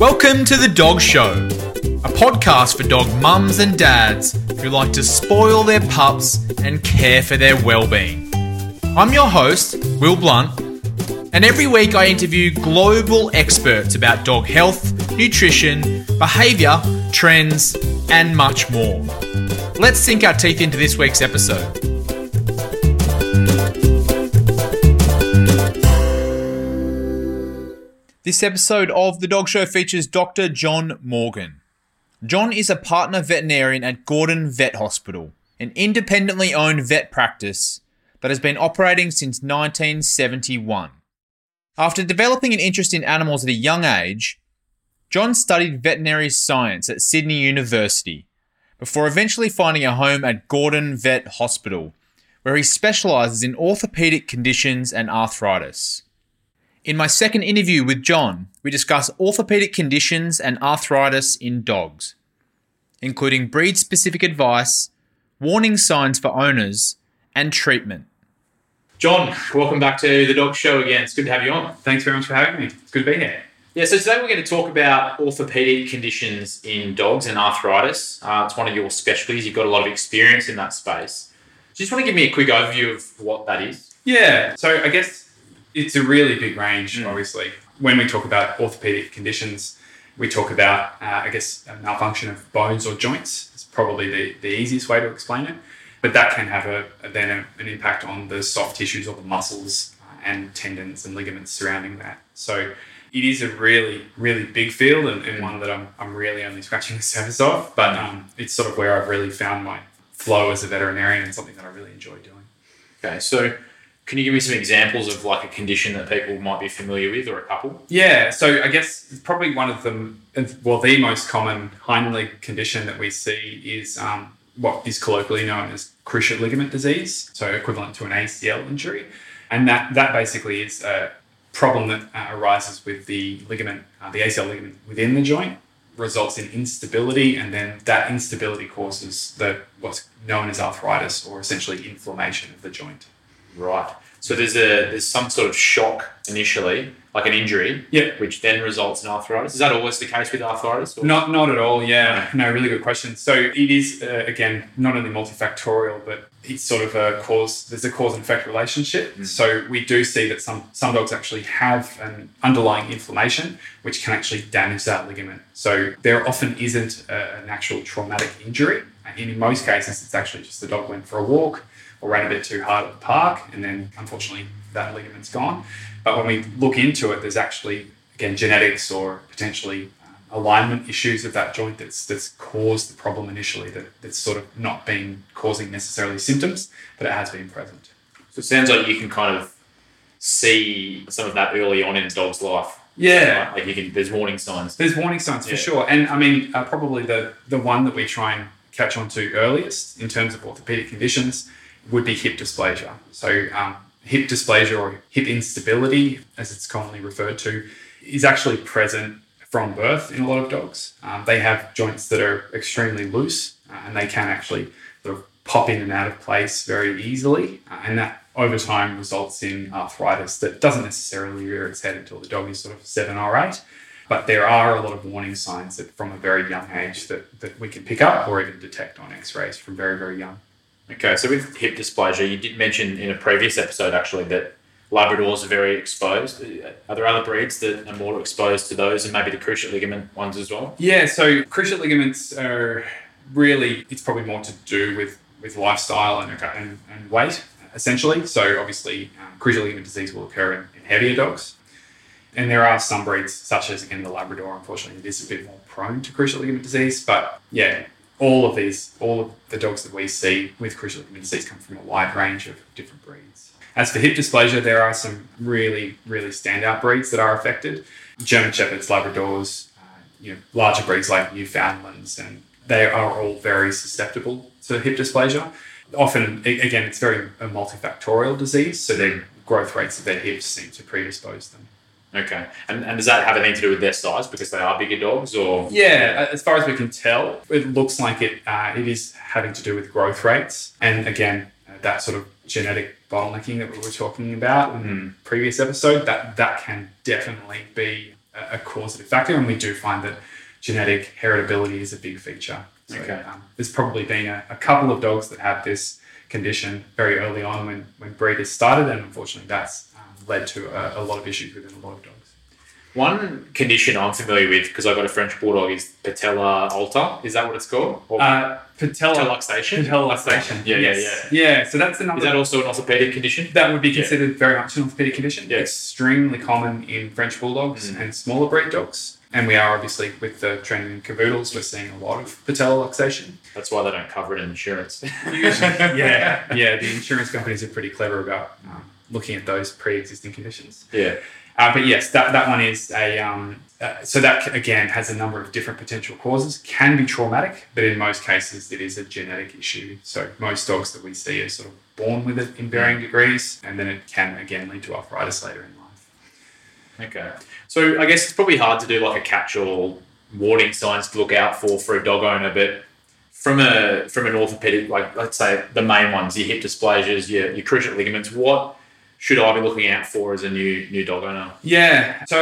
Welcome to The Dog Show, a podcast for dog mums and dads who like to spoil their pups and care for their well-being. I'm your host, Will Blunt, and every week I interview global experts about dog health, nutrition, behaviour, trends, and much more. Let's sink our teeth into this week's episode. This episode of The Dog Show features Dr. John Morgan. John is a partner veterinarian at Gordon Vet Hospital, an independently owned vet practice that has been operating since 1971. After developing an interest in animals at a young age, John studied veterinary science at Sydney University before eventually finding a home at Gordon Vet Hospital, where he specialises in orthopaedic conditions and arthritis. In my second interview with John, we discuss orthopedic conditions and arthritis in dogs, including breed specific advice, warning signs for owners, and treatment. John, welcome back to the Dog Show again. It's good to have you on. Thanks very much for having me. It's good to be here. Yeah, so today we're going to talk about orthopedic conditions in dogs and arthritis. Uh, it's one of your specialties. You've got a lot of experience in that space. Just want to give me a quick overview of what that is. Yeah, so I guess it's a really big range, Mm. obviously. When we talk about orthopedic conditions, we talk about, uh, I guess, a malfunction of bones or joints. It's probably the, the easiest way to explain it. But that can have a, a- then a, an impact on the soft tissues or the muscles uh, and tendons and ligaments surrounding that. So it is a really, really big field and, and one that I'm, I'm really only scratching the surface of. But um, it's sort of where I've really found my flow as a veterinarian and something that I really enjoy doing. Okay, so can you give me some examples of like a condition that people might be familiar with or a couple? Yeah, so I guess probably one of them, well, the most common hind leg condition that we see is um, what is colloquially known as cruciate ligament disease, so equivalent to an ACL injury. And that, that basically is a problem that uh, arises with the ligament, uh, the ACL ligament within the joint, results in instability, and then that instability causes the what's known as arthritis or essentially inflammation of the joint. Right. So there's a there's some sort of shock initially, like an injury, Yeah. which then results in arthritis. Is that always the case with arthritis? or- Not, not at all. Yeah, no, really good question. So it is uh, again not only multifactorial, but it's sort of a cause. There's a cause and effect relationship. So we do see that some some dogs actually have an underlying inflammation, which can actually damage that ligament. So there often isn't a, an actual traumatic injury. And in most cases, it's actually just the dog went for a walk or ran a bit too hard at the park, and then unfortunately that ligament's gone. But when we look into it, there's actually again genetics or potentially um, alignment issues of that joint that's that's caused the problem initially. That that's sort of not been causing necessarily symptoms, but it has been present. So it sounds like you can kind of see some of that early on in a dog's life. Yeah. Like you can, there's warning signs. There's warning signs for Yeah. sure, and I mean uh, probably the the one that we try and catch on to earliest in terms of orthopedic conditions would be hip dysplasia. So um, hip dysplasia or hip instability, as it's commonly referred to, is actually present from birth in a lot of dogs. Um, they have joints that are extremely loose, uh, and they can actually sort of pop in and out of place very easily, uh, and that over time results in arthritis that doesn't necessarily rear its head until the dog is sort of seven or eight. But there are a lot of warning signs that from a very young age that, that we can pick up or even detect on x-rays from very, very young. Okay, so with hip dysplasia, you did mention in a previous episode actually that Labradors are very exposed. Are there other breeds that are more exposed to those and maybe the cruciate ligament ones as well? Yeah, so cruciate ligaments are really, it's probably more to do with, with lifestyle and, and, and weight, essentially. So obviously, um, cruciate ligament disease will occur in, in heavier dogs. And there are some breeds, such as again the Labrador, unfortunately, it is a bit more prone to cruciate ligament disease. But yeah, all of these, all of the dogs that we see with cruciate ligament disease come from a wide range of different breeds. As for hip dysplasia, there are some really, really standout breeds that are affected. German Shepherds, Labradors, uh, you know, larger breeds like Newfoundlands, and they are all very susceptible to hip dysplasia. Often, again, it's very a multifactorial disease, so their growth rates of their hips seem to predispose them. Okay, and, and does that have anything to do with their size because they are bigger dogs or? Yeah, as far as we can tell, it looks like it uh, it is having to do with growth rates, and again, uh, that sort of genetic bottlenecking that we were talking about in the previous episode. That that can definitely be a, a causative factor, and we do find that genetic heritability is a big feature. So, Okay. um, there's probably been a, a couple of dogs that had this condition very early on when, when breeders started, and unfortunately, that's led to a, a lot of issues within a lot of dogs. One condition I'm familiar with because I've got a French bulldog is patella alta. Is that what it's called? Or Uh, patella, luxation. patellexation. Yeah, yeah, yes. yeah. So that's another. Is that also an orthopedic condition? That would be Yeah. considered very much an orthopedic condition. Yeah. Extremely common in French bulldogs Mm. and smaller breed dogs. And we are obviously with the trend in cavoodles, we're seeing a lot of patella luxation. That's why they don't cover it in insurance. yeah, yeah. The insurance companies are pretty clever about um, looking at those pre-existing conditions. yeah. Uh, but yes, that, that one is a um, uh, so that again has a number of different potential causes. Can be traumatic, but in most cases it is a genetic issue. So most dogs that we see are sort of born with it in varying degrees, and then it can again lead to arthritis later in life. Okay. So I guess it's probably hard to do like a catch-all warning signs to look out for for a dog owner, but from a from an orthopedic, like let's say the main ones, your hip dysplasias, your, your cruciate ligaments, what should I be looking out for as a new new dog owner? Yeah. So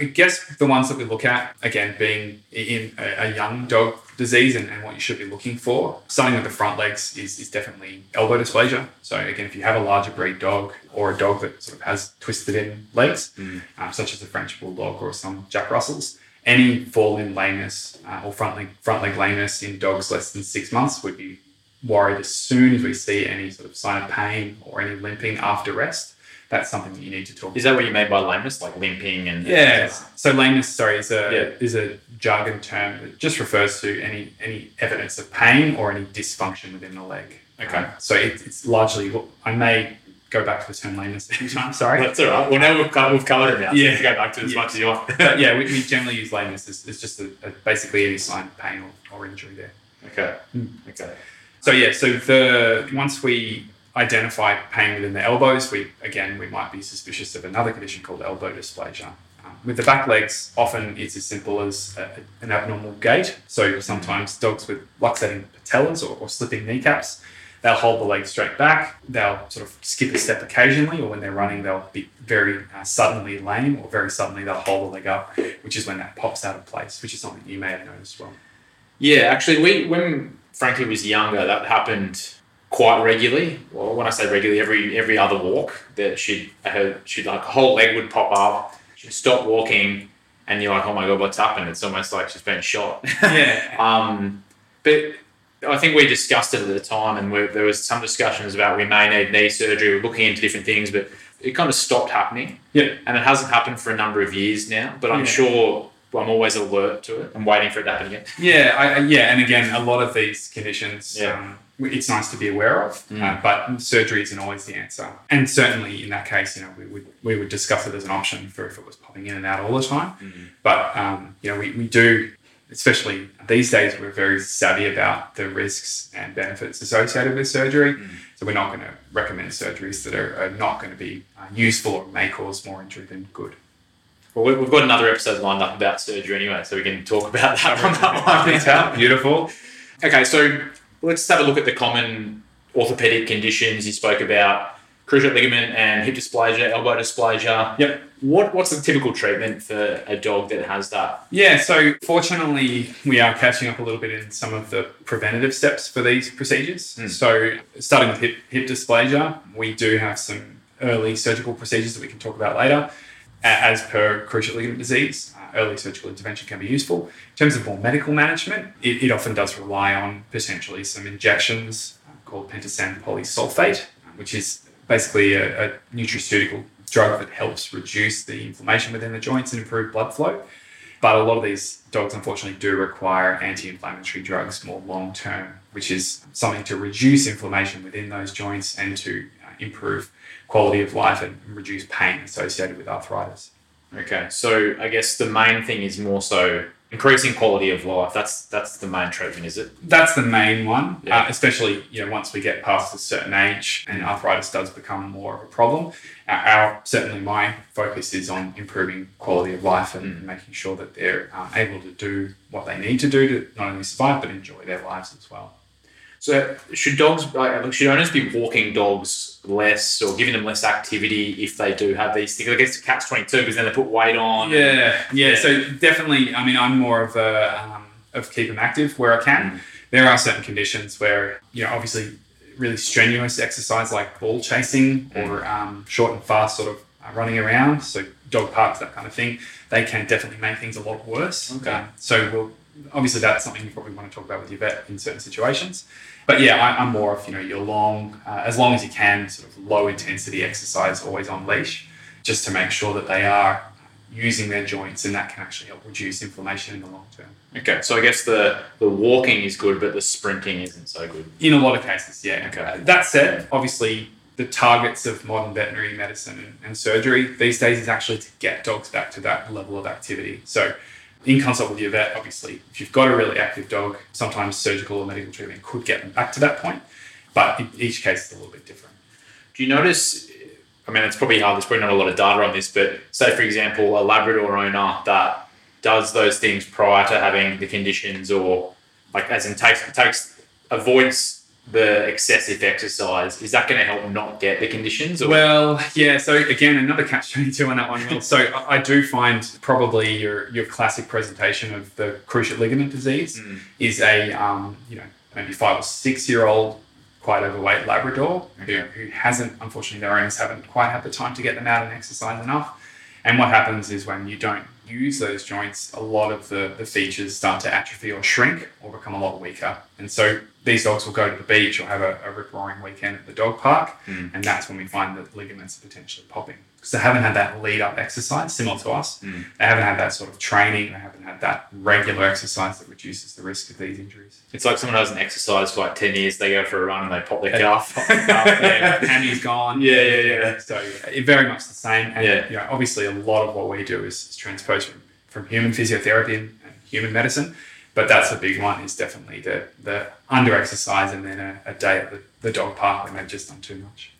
I guess the ones that we look at, again, being in a, a young dog disease and, and what you should be looking for, starting with the front legs is, is definitely elbow dysplasia. So again, if you have a larger breed dog or a dog that sort of has twisted in legs, Mm. um, such as a French bulldog or some Jack Russells, any fall in lameness uh, or front leg, front leg lameness in dogs less than six months would be worried as soon as we see any sort of sign of pain or any limping after rest. That's something that you need to talk Is that what you mean by lameness, like limping and yeah. So lameness, sorry, is a Yeah. is a jargon term that just refers to any any evidence of pain or any dysfunction within the leg. Okay. Um, so it, it's largely. I may go back to the term lameness anytime. Sorry. That's all right. Well, now we've covered, we've covered it now. So Yeah. you go back to it as Yeah. much as you want. but yeah, we, we generally use lameness as, as just a, a, basically any sign of pain or, or injury there. okay. Mm. Okay. So yeah, so the once we identify pain within the elbows, we again we might be suspicious of another condition called elbow dysplasia. Um, with the back legs, often it's as simple as a, an abnormal gait. So sometimes dogs with luxating patellas or, or slipping kneecaps, they'll hold the leg straight back. They'll sort of skip a step occasionally, or when they're running, they'll be very uh, suddenly lame, or very suddenly they'll hold the leg up, which is when that pops out of place, which is something you may have noticed as well. Yeah, actually, we when Frankie was younger, that happened quite regularly. Well, when I say regularly, every every other walk that she'd her she'd like her whole leg would pop up. She'd stop walking, and you're like, oh my god, what's happened? It's almost like she's been shot. Yeah. um, but I think we discussed it at the time, and we, there was some discussions about we may need knee surgery. We're looking into different things, but it kind of stopped happening. Yeah. and it hasn't happened for a number of years now. But I'm Yeah. sure I'm always alert to it. I'm waiting for it to happen again. Yeah, I, I- yeah, and again, a lot of these conditions, Yeah. um, it's nice to be aware of, Mm. uh, but surgery isn't always the answer. And certainly in that case, you know, we would we would discuss it as an option for if it was popping in and out all the time. Mhm. But um, you know, we, we do, especially these days, we're very savvy about the risks and benefits associated with surgery. Mm. So we're not going to recommend surgeries that are, are not going to be uh, useful or may cause more injury than good. Well, we- we've got another episode lined up about surgery anyway, so we can talk about that on that one. Beautiful. Okay, so let's have a look at the common orthopedic conditions you spoke about: cruciate ligament and hip dysplasia, elbow dysplasia. Yep. What what's the typical treatment for a dog that has that? Yeah, so fortunately, we are catching up a little bit in some of the preventative steps for these procedures. Mm. So, starting with hip, hip dysplasia, we do have some early surgical procedures that we can talk about later. As per cruciate ligament disease, early surgical intervention can be useful. In terms of more medical management, it, it often does rely on potentially some injections uh, called pentosan polysulfate, uh, which is basically a, a nutraceutical drug that helps reduce the inflammation within the joints and improve blood flow. But a lot of these dogs, unfortunately, do require anti inflammatory drugs more long term, which is something to reduce inflammation within those joints and to uh, improve quality of life and reduce pain associated with arthritis. Okay, so I guess the main thing is more so increasing quality of life. That's that's the main treatment, is it? That's the main one, Yeah. uh, especially you know once we get past a certain age and arthritis does become more of a problem. Uh, our certainly my focus is on improving quality of life and making sure that they're um, able to do what they need to do to not only survive but enjoy their lives as well. So should dogs, like, should owners be walking dogs less or giving them less activity if they do have these things? I guess catch twenty two because then they put weight on. Yeah, yeah, Yeah. So definitely, I mean, I'm more of a um, of keep them active where I can. Mm. There are certain conditions where you know, obviously, really strenuous exercise like ball chasing or um, short and fast sort of uh, running around. So dog parks, that kind of thing. They can definitely make things a lot worse. Okay. Um, so we'll obviously that's something you probably want to talk about with your vet in certain situations. But yeah, I, I'm more of you know your long, uh, as long as you can, sort of low intensity exercise, always on leash, just to make sure that they are using their joints, and that can actually help reduce inflammation in the long term. Okay, so I guess the the walking is good, but the sprinting isn't so good. In a lot of cases, yeah. Okay. Uh, That said, obviously, the targets of modern veterinary medicine and, and surgery these days is actually to get dogs back to that level of activity. So, in consult with your vet, obviously, if you've got a really active dog, sometimes surgical or medical treatment could get them back to that point. But each case is a little bit different. Do you notice? I mean, it's probably hard. There's probably not a lot of data on this, but say, for example, a Labrador owner that does those things prior to having the conditions, or like as in takes takes avoids the excessive exercise. Is that going to help not get the conditions? Or? Well, yeah. So again, another catch twenty two on that one. Will. So I do find probably your your classic presentation of the cruciate ligament disease Mm. is a um, you know maybe five or six year old quite overweight Labrador Okay. who, who hasn't unfortunately their owners haven't quite had the time to get them out and exercise enough. And what happens is when you don't use those joints, a lot of the, the features start to atrophy or shrink or become a lot weaker. And so these dogs will go to the beach or have a, a rip roaring weekend at the dog park. Mm. And that's when we find that ligaments are potentially popping. Because they haven't had that lead up exercise similar to us. Mm. They haven't had that sort of training. They haven't had that regular exercise that reduces the risk of these injuries. It's like someone who hasn't exercised for like ten years. They go for a run and they pop their Yeah. calf. yeah, handy's gone. Yeah, yeah, yeah. So it very much the same. And Yeah. you know, obviously a lot of what we do is, is transposed from, from human physiotherapy and, and human medicine. But that's a big one is definitely the the under exercise and then a, a day at the, the dog park when they've just done too much.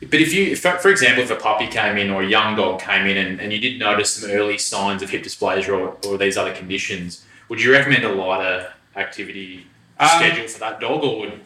But if you, if, for example, if a puppy came in or a young dog came in and, and you did notice some early signs of hip dysplasia or, or these other conditions, would you recommend a lighter activity Um, schedule for that dog or would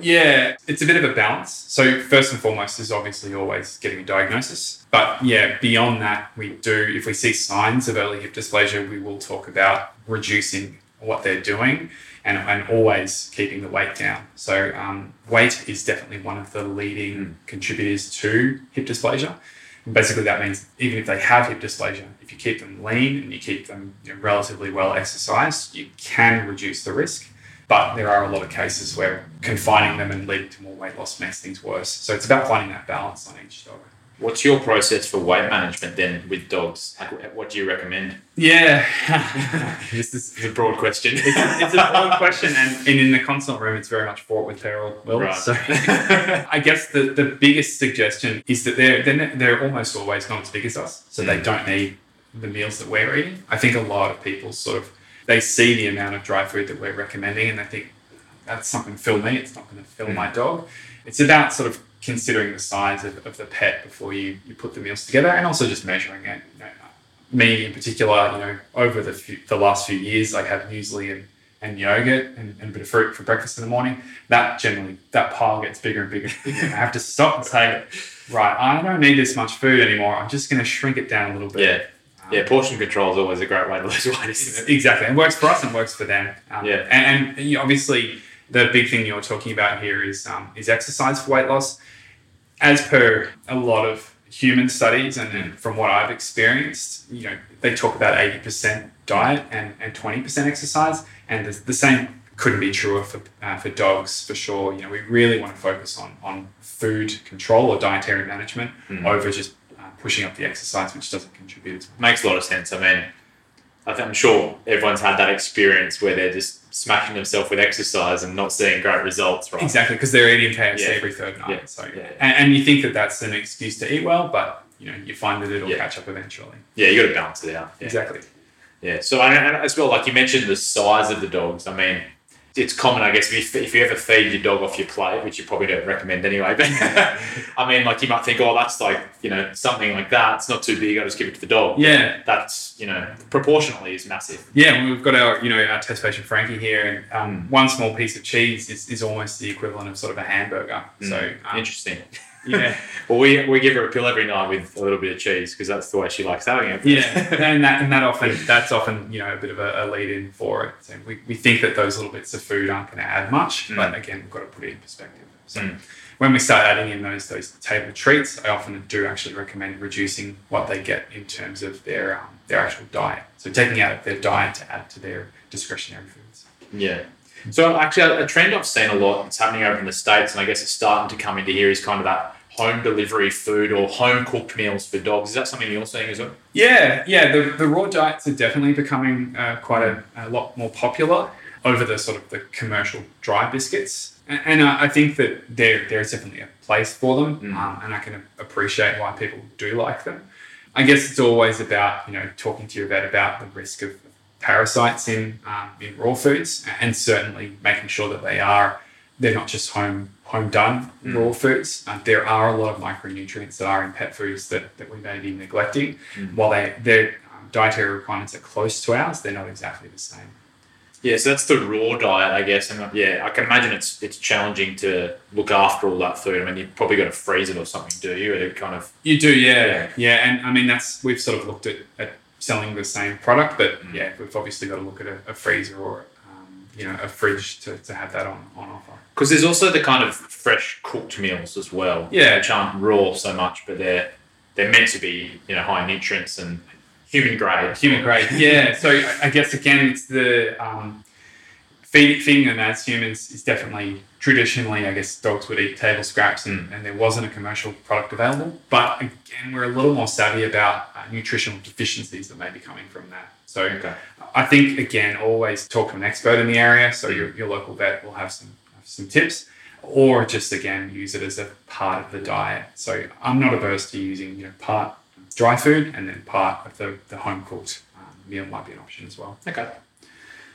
Yeah, it's a bit of a balance. So first and foremost is obviously always getting a diagnosis. But yeah, beyond that, we do if we see signs of early hip dysplasia, we will talk about reducing what they're doing and, and always keeping the weight down. So um, weight is definitely one of the leading contributors to hip dysplasia. And basically, that means even if they have hip dysplasia, if you keep them lean and you keep them you know, relatively well exercised, you can reduce the risk. But there are a lot of cases where confining them and leading to more weight loss makes things worse. So it's about finding that balance on each dog. What's your process for weight management then with dogs? Like, what do you recommend? Yeah, this is a broad question. it's, it's a broad question, and, and in the consult room, it's very much fraught with peril. Will. Right. So I guess the, the biggest suggestion is that they're, they're they're almost always not as big as us, so they Mm. don't need the meals that we're eating. I think a lot of people sort of they see the amount of dry food that we're recommending, and they think that's something to fill me. It's not going to fill Mm. my dog. It's about sort of considering the size of, of the pet before you, you put the meals together, and also just measuring it. You know, me in particular, you know, over the few, the last few years, I have muesli and, and yogurt and, and a bit of fruit for breakfast in the morning. That generally that pile gets bigger and bigger and bigger. I have to stop and say, right, I don't need this much food anymore. I'm just going to shrink it down a little bit. yeah. Um, Yeah, portion control is always a great way to lose weight, isn't it? Exactly. It works for us and works for them. Um, Yeah. And, and you know, obviously, the big thing you're talking about here is um, is exercise for weight loss. As per a lot of human studies and, from what I've experienced, you know, they talk about 80% diet and, and 20% exercise. And the, the same couldn't be truer for, uh, for dogs for sure. You know, we really want to focus on, on food control or dietary management Mm. over just uh, pushing up the exercise, which doesn't contribute as much. Makes a lot of sense. I mean, I'm sure everyone's had that experience where they're just smashing themselves with exercise and not seeing great results, right? Exactly, because they're eating KFC Yeah. every third night. Yeah. So, Yeah. And, and you think that that's an excuse to eat well, but you know you find that it'll catch up eventually. Yeah, you got to balance it out. Exactly. Yeah. So, and as well, like you mentioned, the size of the dogs. I mean, it's common, I guess, if you, if you ever feed your dog off your plate, which you probably don't recommend anyway. But I mean, like you might think, oh, that's like you know something like that. It's not too big. I just give it to the dog. Yeah. That's you know proportionally is massive. Yeah, we've got our you know our test patient Frankie here, and um, one small piece of cheese is, is almost the equivalent of sort of a hamburger. So um, Interesting. Yeah, Well, we, we give her a pill every night with a little bit of cheese because that's the way she likes having it. yeah, and that and that often that's often you know a bit of a, a lead in for it. So we, we think that those little bits of food aren't going to add much, Mm. but again, we've got to put it in perspective. So Mm. when we start adding in those those table treats, I often do actually recommend reducing what they get in terms of their um, their actual diet. So taking out their diet to add to their discretionary foods. Yeah. So actually, a, a trend I've seen a lot. It's happening over in the states, and I guess it's starting to come into here. Is kind of that home delivery food or home cooked meals for dogs. Is that something you're seeing as well? Yeah, yeah. The, the raw diets are definitely becoming uh, quite a, a lot more popular over the sort of the commercial dry biscuits, and, and I, I think that there there is definitely a place for them, Mm. um, and I can appreciate why people do like them. I guess it's always about you know talking to your vet about the risk of parasites in um, in raw foods, and certainly making sure that they are they're not just home home done Mm. raw foods. Uh, there are a lot of micronutrients that are in pet foods that, that we may be neglecting. Mm. While they their um, dietary requirements are close to ours, they're not exactly the same. Yeah, so that's the raw diet, I guess. And yeah, I can imagine it's it's challenging to look after all that food. I mean, you've probably got to freeze it or something, do you? It kind of You do, yeah, Yeah. yeah, and I mean that's we've sort of looked at, at selling the same product, but Mm. yeah, we've obviously got to look at a, a freezer or you know a fridge to, to have that on, on offer. because there's also the kind of fresh cooked meals as well. Yeah. which aren't raw so much, but they're they're meant to be you know high in nutrients and human grade. Human grade, yeah. So I- I guess again, it's the um, feeding, feeding them as humans is definitely traditionally, I guess, dogs would eat table scraps, and, and there wasn't a commercial product available. But again, we're a little more savvy about uh, nutritional deficiencies that may be coming from that. So Okay. I think again, always talk to an expert in the area. So your, your local vet will have some some tips, or just again use it as a part of the diet. So I'm not averse to using you know part dry food and then part of the, the home cooked um, meal might be an option as well. Okay.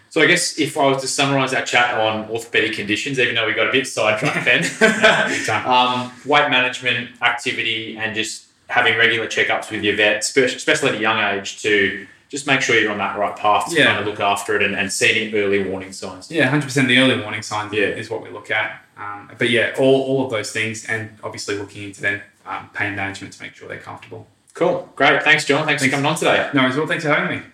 So I guess if I was to summarise our chat on orthopedic conditions, even though we got a bit sidetracked then, um, weight management, activity, and just having regular checkups with your vet, especially at a young age, to just make sure you're on that right path to Yeah. kind of look after it and, and see any early warning signs. Yeah, hundred percent. The early warning signs Yeah. is what we look at. Um, but yeah, all, all of those things, and obviously looking into then um, pain management to make sure they're comfortable. Cool. Great. Thanks, John. Thanks, Thanks. for coming on today. No worries. Well, thanks for having me.